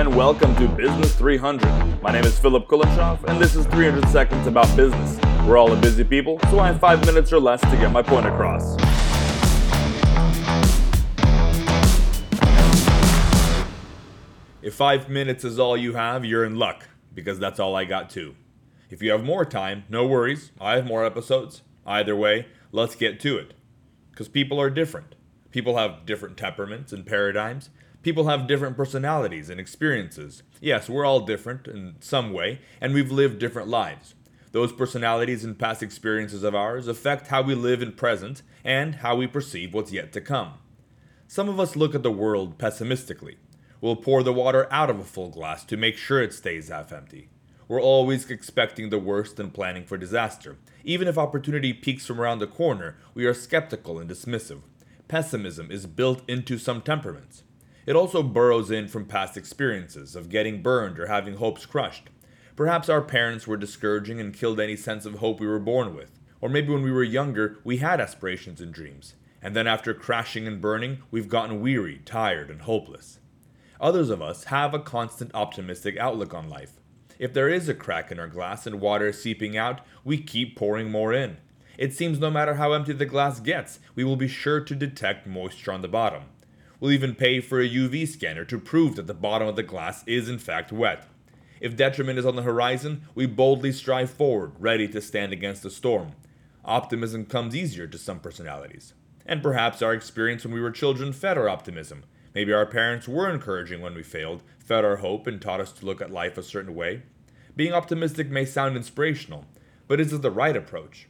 and welcome to Business 300. My name is Philip Kulenshoff, and this is 300 Seconds About Business. We're all a busy people, so I have five minutes or less to get my point across. If five minutes is all you have, you're in luck, because that's all I got too. If you have more time, no worries, I have more episodes. Either way, let's get to it. Because people are different. People have different temperaments and paradigms. People have different personalities and experiences. Yes, we're all different in some way, and we've lived different lives. Those personalities and past experiences of ours affect how we live in present and how we perceive what's yet to come. Some of us look at the world pessimistically. We'll pour the water out of a full glass to make sure it stays half empty. We're always expecting the worst and planning for disaster. Even if opportunity peeks from around the corner, we are skeptical and dismissive. Pessimism is built into some temperaments. It also burrows in from past experiences of getting burned or having hopes crushed. Perhaps our parents were discouraging and killed any sense of hope we were born with. Or maybe when we were younger, we had aspirations and dreams. And then after crashing and burning, we've gotten weary, tired, and hopeless. Others of us have a constant optimistic outlook on life. If there is a crack in our glass and water is seeping out, we keep pouring more in. It seems no matter how empty the glass gets, we will be sure to detect moisture on the bottom. We'll even pay for a UV scanner to prove that the bottom of the glass is in fact wet. If detriment is on the horizon, we boldly strive forward, ready to stand against the storm. Optimism comes easier to some personalities. And perhaps our experience when we were children fed our optimism. Maybe our parents were encouraging when we failed, fed our hope, and taught us to look at life a certain way. Being optimistic may sound inspirational, but is it the right approach?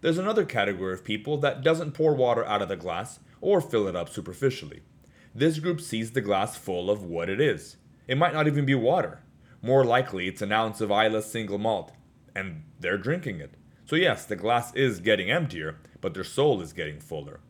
There's another category of people that doesn't pour water out of the glass or fill it up superficially. This group sees the glass full of what it is. It might not even be water. More likely, it's an ounce of Islay single malt, and they're drinking it. So, yes, the glass is getting emptier, but their soul is getting fuller.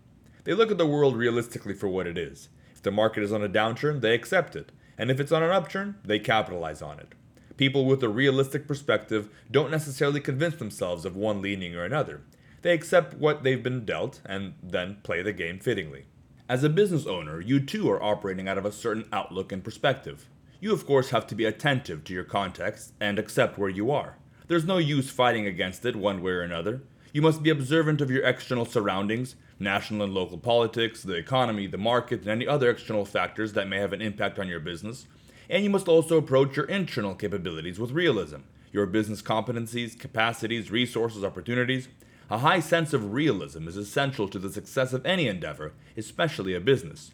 They look at the world realistically for what it is. If the market is on a downturn, they accept it, and if it's on an upturn, they capitalize on it. People with a realistic perspective don't necessarily convince themselves of one leaning or another. They accept what they've been dealt and then play the game fittingly. As a business owner, you too are operating out of a certain outlook and perspective. You, of course, have to be attentive to your context and accept where you are. There's no use fighting against it one way or another. You must be observant of your external surroundings, national and local politics, the economy, the market, and any other external factors that may have an impact on your business. And you must also approach your internal capabilities with realism, your business competencies, capacities, resources, opportunities. A high sense of realism is essential to the success of any endeavor, especially a business.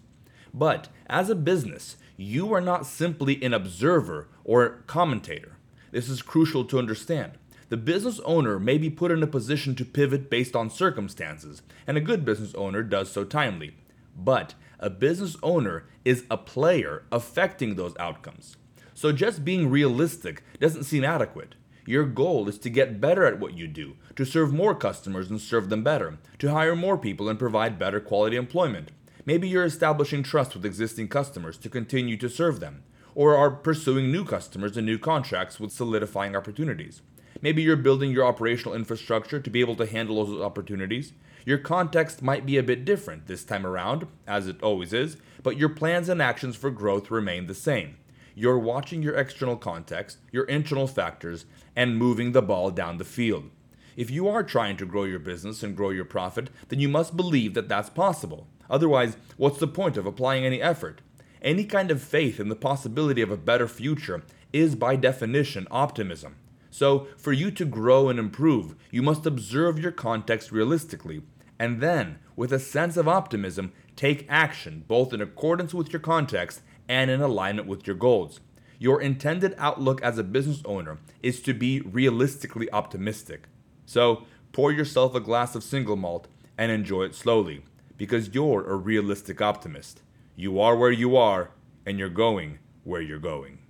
But as a business, you are not simply an observer or commentator. This is crucial to understand. The business owner may be put in a position to pivot based on circumstances, and a good business owner does so timely. But a business owner is a player affecting those outcomes. So just being realistic doesn't seem adequate. Your goal is to get better at what you do, to serve more customers and serve them better, to hire more people and provide better quality employment. Maybe you're establishing trust with existing customers to continue to serve them, or are pursuing new customers and new contracts with solidifying opportunities. Maybe you're building your operational infrastructure to be able to handle those opportunities. Your context might be a bit different this time around, as it always is, but your plans and actions for growth remain the same. You're watching your external context, your internal factors, and moving the ball down the field. If you are trying to grow your business and grow your profit, then you must believe that that's possible. Otherwise, what's the point of applying any effort? Any kind of faith in the possibility of a better future is, by definition, optimism. So, for you to grow and improve, you must observe your context realistically, and then, with a sense of optimism, take action both in accordance with your context and in alignment with your goals. Your intended outlook as a business owner is to be realistically optimistic. So, pour yourself a glass of single malt and enjoy it slowly, because you're a realistic optimist. You are where you are, and you're going where you're going.